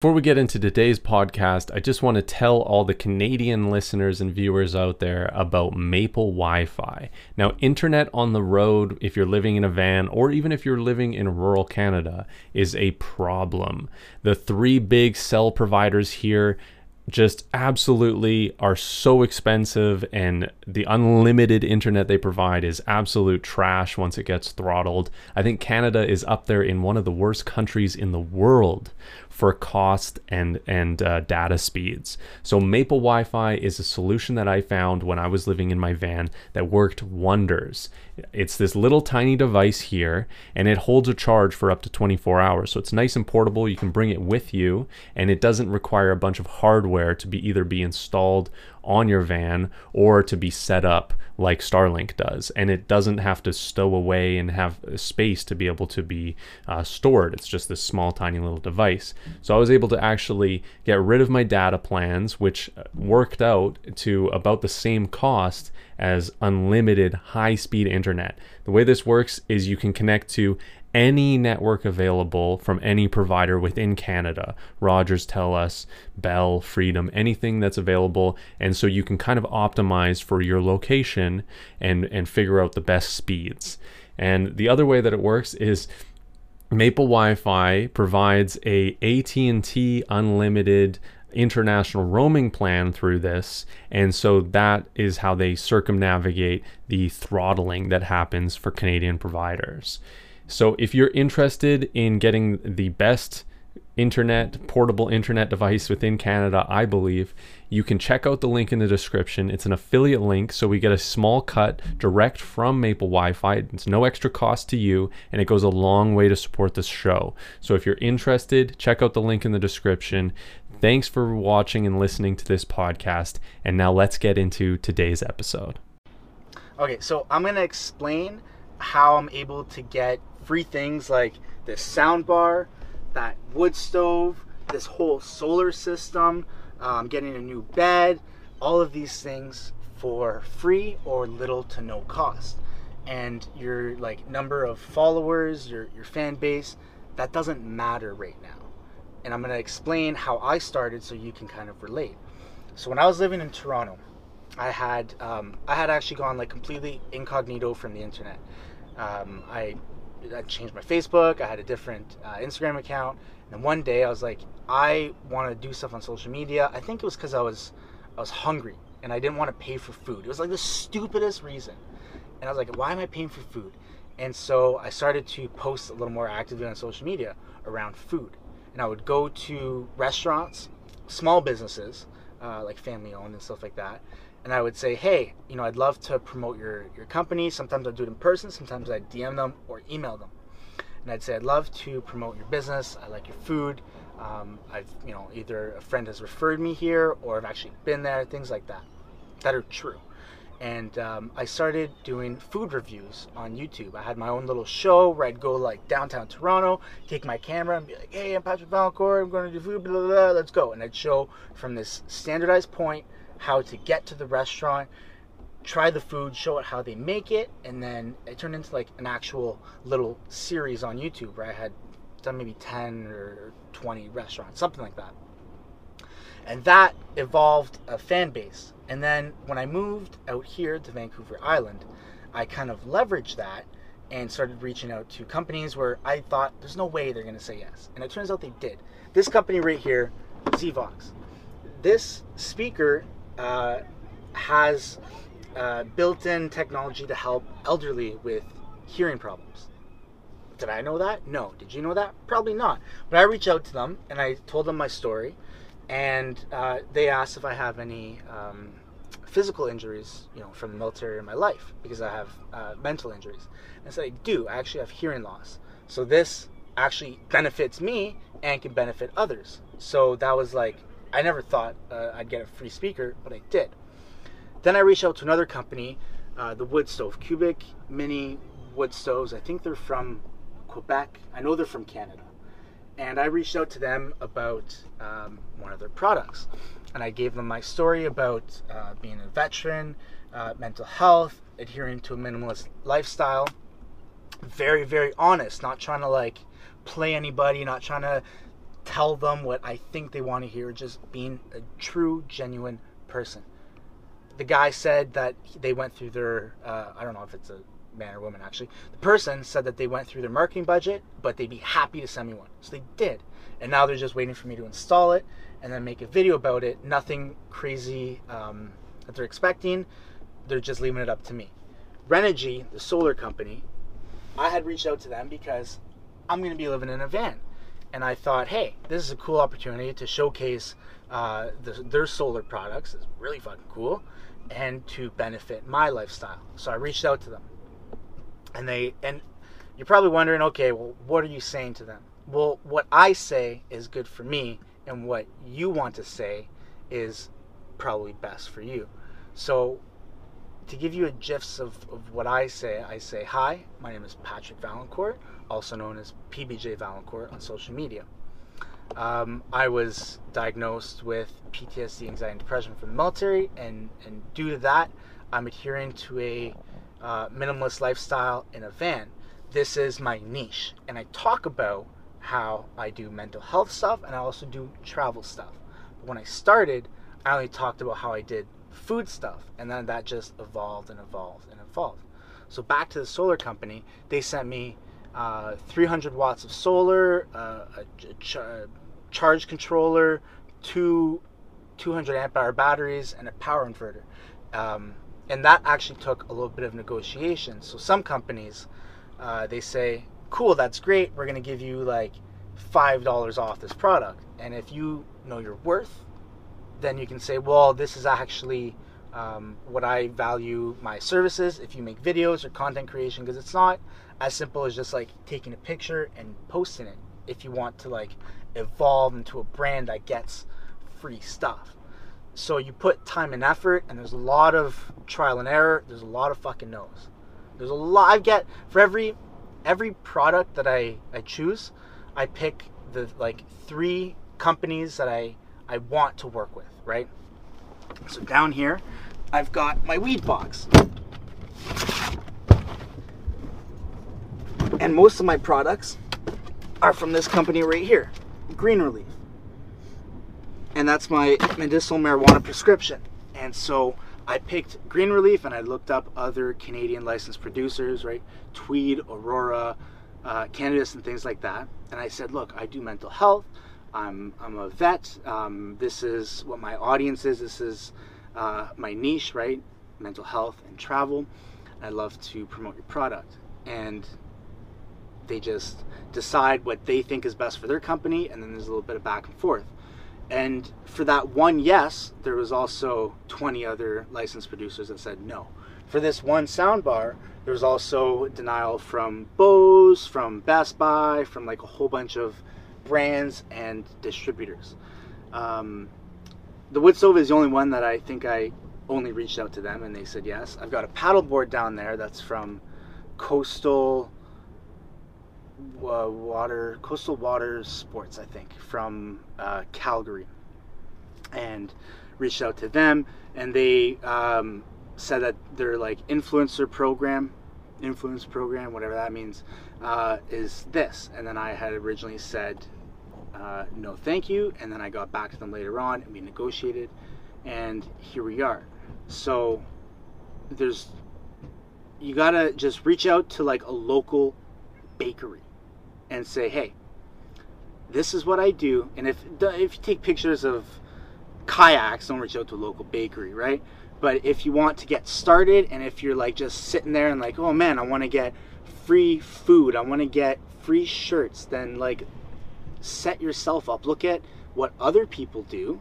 Before we get into today's podcast, I just want to tell all the Canadian listeners and viewers out there about Maple Wi Fi. Now, internet on the road, if you're living in a van or even if you're living in rural Canada, is a problem. The three big cell providers here just absolutely are so expensive and the unlimited internet they provide is absolute trash once it gets throttled. I think Canada is up there in one of the worst countries in the world for cost and and uh, data speeds. So Maple Wi-Fi is a solution that I found when I was living in my van that worked wonders. It's this little tiny device here, and it holds a charge for up to 24 hours. So it's nice and portable. You can bring it with you, and it doesn't require a bunch of hardware to be either be installed on your van or to be set up like Starlink does. And it doesn't have to stow away and have space to be able to be uh, stored. It's just this small, tiny little device. So I was able to actually get rid of my data plans, which worked out to about the same cost as unlimited high speed internet. The way this works is you can connect to any network available from any provider within Canada. Rogers, TELUS, Bell, Freedom, anything that's available. And so you can kind of optimize for your location and, and figure out the best speeds. And the other way that it works is Maple Wi-Fi provides a AT&T unlimited international roaming plan through this and so that is how they circumnavigate the throttling that happens for Canadian providers. So if you're interested in getting the best internet, portable internet device within Canada, I believe, you can check out the link in the description. It's an affiliate link, so we get a small cut direct from Maple Wi Fi. It's no extra cost to you, and it goes a long way to support this show. So if you're interested, check out the link in the description. Thanks for watching and listening to this podcast. And now let's get into today's episode. Okay, so I'm going to explain how I'm able to get free things like this sound bar, that wood stove, this whole solar system, um, getting a new bed, all of these things for free or little to no cost. And your like number of followers, your your fan base, that doesn't matter right now. And I'm gonna explain how I started so you can kind of relate. So when I was living in Toronto, I had um, I had actually gone like completely incognito from the internet. Um, I I changed my Facebook. I had a different uh, Instagram account. And one day I was like, I want to do stuff on social media. I think it was because I was I was hungry and I didn't want to pay for food. It was like the stupidest reason. And I was like, why am I paying for food? And so I started to post a little more actively on social media around food. And I would go to restaurants, small businesses, uh, like family owned and stuff like that, and I would say, hey, you know, I'd love to promote your, your company. Sometimes I'd do it in person, sometimes I'd DM them or email them. And I'd say, I'd love to promote your business. I like your food. Um, I've, you know, either a friend has referred me here or I've actually been there, things like that, that are true. And um, I started doing food reviews on YouTube. I had my own little show where I'd go like downtown Toronto, take my camera and be like, hey, I'm Patrick Valancourt, I'm going to do food, blah, blah, blah, let's go. And I'd show from this standardized point how to get to the restaurant, try the food, show it how they make it, and then it turned into like an actual little series on YouTube where I had done maybe 10 or 20 restaurants, something like that. And that evolved a fan base. And then when I moved out here to Vancouver Island, I kind of leveraged that and started reaching out to companies where I thought there's no way they're going to say yes. And it turns out they did. This company right here, Zvox. This speaker uh, has uh, built-in technology to help elderly with hearing problems. Did I know that? No. Did you know that? Probably not. But I reached out to them and I told them my story, and uh, they asked if I have any um, physical injuries, you know, from the military in my life because I have uh, mental injuries. And I said I do. I actually have hearing loss. So this actually benefits me and can benefit others. So that was like I never thought uh, I'd get a free speaker, but I did. Then I reached out to another company, uh, the Wood Stove, Cubic Mini Wood Stoves. I think they're from Quebec. I know they're from Canada. And I reached out to them about um, one of their products. And I gave them my story about uh, being a veteran, uh, mental health, adhering to a minimalist lifestyle. Very, very honest, not trying to like play anybody, not trying to tell them what I think they want to hear, just being a true, genuine person. The guy said that they went through their, uh, I don't know if it's a man or woman actually. The person said that they went through their marketing budget, but they'd be happy to send me one. So they did. And now they're just waiting for me to install it and then make a video about it. Nothing crazy um, that they're expecting. They're just leaving it up to me. Renogy, the solar company, I had reached out to them because I'm going to be living in a van. And I thought, hey, this is a cool opportunity to showcase uh, the, their solar products. It's really fucking cool. And to benefit my lifestyle. So I reached out to them. And they, and you're probably wondering, okay, well, what are you saying to them? Well, what I say is good for me, and what you want to say is probably best for you. So to give you a gist of, of what I say, I say, Hi, my name is Patrick Valancourt, also known as PBJ Valancourt on social media. Um, I was diagnosed with PTSD, anxiety, and depression from the military, and, and due to that, I'm adhering to a uh, minimalist lifestyle in a van. This is my niche, and I talk about how I do mental health stuff and I also do travel stuff. But when I started, I only talked about how I did food stuff, and then that just evolved and evolved and evolved. So back to the solar company, they sent me uh, 300 watts of solar, uh, a, ch- charge controller, two 200 amp hour batteries, and a power inverter. Um, and that actually took a little bit of negotiation. So some companies, uh, they say, "Cool, that's great. We're going to give you like five dollars off this product." And if you know your worth, then you can say, well, this is actually um, what I value my services if you make videos or content creation because it's not as simple as just like taking a picture and posting it if you want to like evolve into a brand that gets free stuff. So you put time and effort and there's a lot of trial and error, there's a lot of fucking no's. There's a lot I get for every every product that I, I choose, I pick the like three companies that I I want to work with, right? So down here, I've got my weed box. And most of my products are from this company right here, Green Relief. And that's my medicinal marijuana prescription. And so I picked Green Relief and I looked up other Canadian licensed producers, right? Tweed, Aurora, uh, cannabis, and things like that. And I said, look, I do mental health. I'm, I'm a vet. Um, this is what my audience is. This is uh, my niche, right? Mental health and travel. I love to promote your product. And they just decide what they think is best for their company, and then there's a little bit of back and forth. And for that one yes, there was also 20 other licensed producers that said no. For this one soundbar, there was also denial from Bose, from Best Buy, from like a whole bunch of brands and distributors. Um, the wood stove is the only one that I think I only reached out to them and they said yes. I've got a paddleboard down there that's from Coastal uh, Water, Coastal Waters Sports, I think, from uh, Calgary, and reached out to them and they um, said that their like influencer program, influence program, whatever that means, uh, is this. And then I had originally said uh, no thank you. And then I got back to them later on and we negotiated, and here we are. So there's, you gotta just reach out to like a local bakery and say, hey, this is what I do. And if, if you take pictures of kayaks, don't reach out to a local bakery, right? But if you want to get started and if you're like just sitting there and like, oh man, I want to get free food, I want to get free shirts, then like set yourself up. Look at what other people do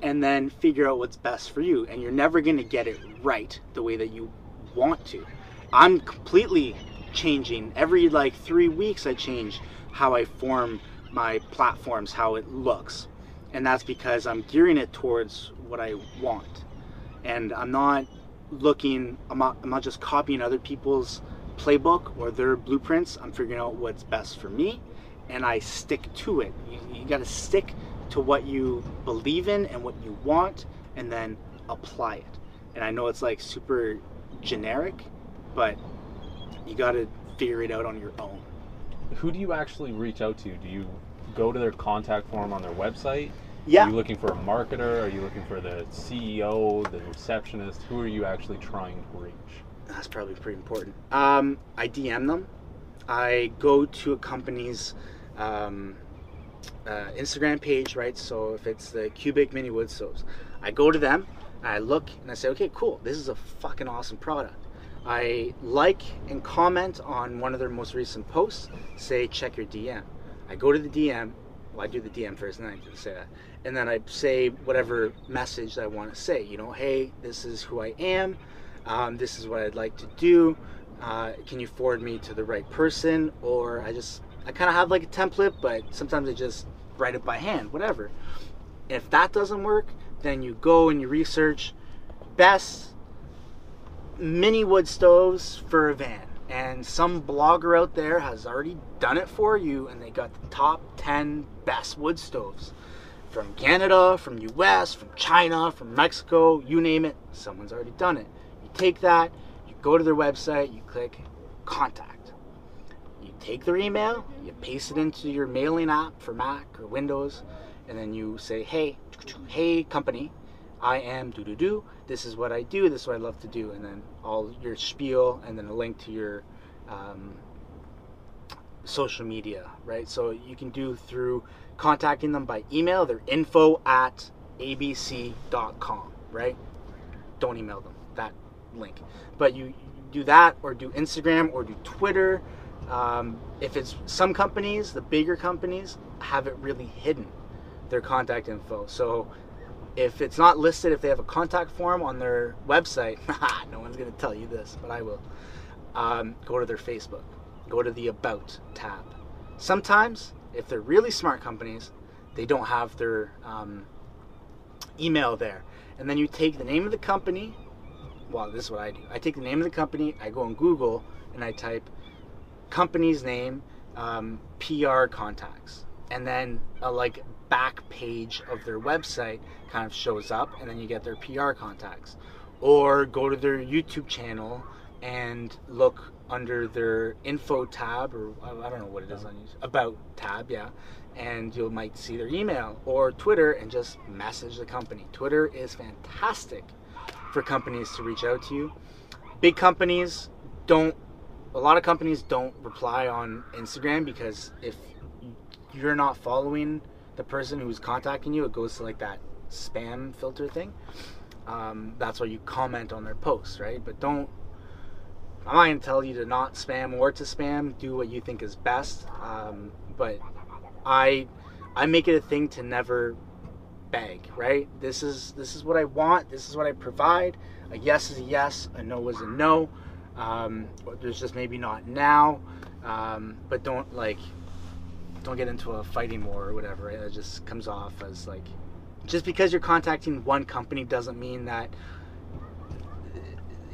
and then figure out what's best for you. And you're never going to get it right the way that you want to. I'm completely changing. Every like three weeks, I change how I form my platforms, how it looks. And that's because I'm gearing it towards what I want. And I'm not looking, I'm not, I'm not just copying other people's playbook or their blueprints. I'm figuring out what's best for me and I stick to it. You, you got to stick to what you believe in and what you want, and then apply it. And I know it's like super generic, but you got to figure it out on your own. Who do you actually reach out to? Do you go to their contact form on their website? Yeah. Are you looking for a marketer? Are you looking for the CEO, the receptionist? Who are you actually trying to reach? That's probably pretty important. Um, I DM them. I go to a company's um, uh, Instagram page, right? So if it's the Cubic Mini Wood Stoves, I go to them, I look, and I say, okay, cool, this is a fucking awesome product. I like and comment on one of their most recent posts, say, check your DM. I go to the DM, well, I do the DM first, and then I can say that. And then I say whatever message I want to say. You know, hey, this is who I am. Um, this is what I'd like to do. Uh, can you forward me to the right person? Or I just, I kind of have like a template, but sometimes I just write it by hand, whatever. If that doesn't work, then you go and you research best mini wood stoves for a van. And some blogger out there has already done it for you, and they got the top 10 best wood stoves from Canada, from US, from China, from Mexico, you name it, someone's already done it. You take that, you go to their website, you click contact. You take their email, you paste it into your mailing app for Mac or Windows, and then you say, hey, hey, company, I am do do do. This is what I do. This is what I love to do, and then all your spiel, and then a link to your um, social media, right? So you can do through contacting them by email. They're info at abc.com, right? Don't email them that link, but you do that or do Instagram or do Twitter. Um, if it's some companies, the bigger companies have it really hidden, their contact info. So if it's not listed, if they have a contact form on their website, no one's going to tell you this, but I will. Um, go to their Facebook, go to the About tab. Sometimes, if they're really smart companies, they don't have their um, email there. And then you take the name of the company. Well, this is what I do. I take the name of the company, I go on Google, and I type company's name, um, PR contacts, and then a like back page of their website kind of shows up, and then you get their PR contacts. Or go to their YouTube channel and look under their info tab, or I don't know what it is on YouTube, about tab, yeah, and you might see their email or Twitter and just message the company. Twitter is fantastic for companies to reach out to you. Big companies don't a lot of companies don't reply on Instagram because if you're not following the person who's contacting you, it goes to like that spam filter thing. Um, that's why you comment on their posts, right? But don't. I'm not to tell you to not spam or to spam. Do what you think is best. Um, but I, I make it a thing to never beg. Right? This is this is what I want. This is what I provide. A yes is a yes. A no is a no. Um, there's just maybe not now. Um, but don't like don't get into a fighting war or whatever. It just comes off as like just because you're contacting one company doesn't mean that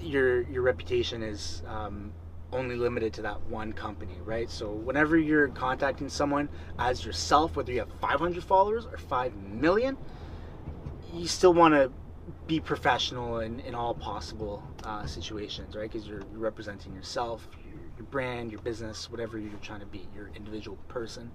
your your reputation is um, only limited to that one company, right? So whenever you're contacting someone as yourself, whether you have 500 followers or 5 million, you still want to be professional in, in all possible uh, situations, right? Because you're, representing yourself, your, your brand, your business, whatever you're trying to be, your individual person.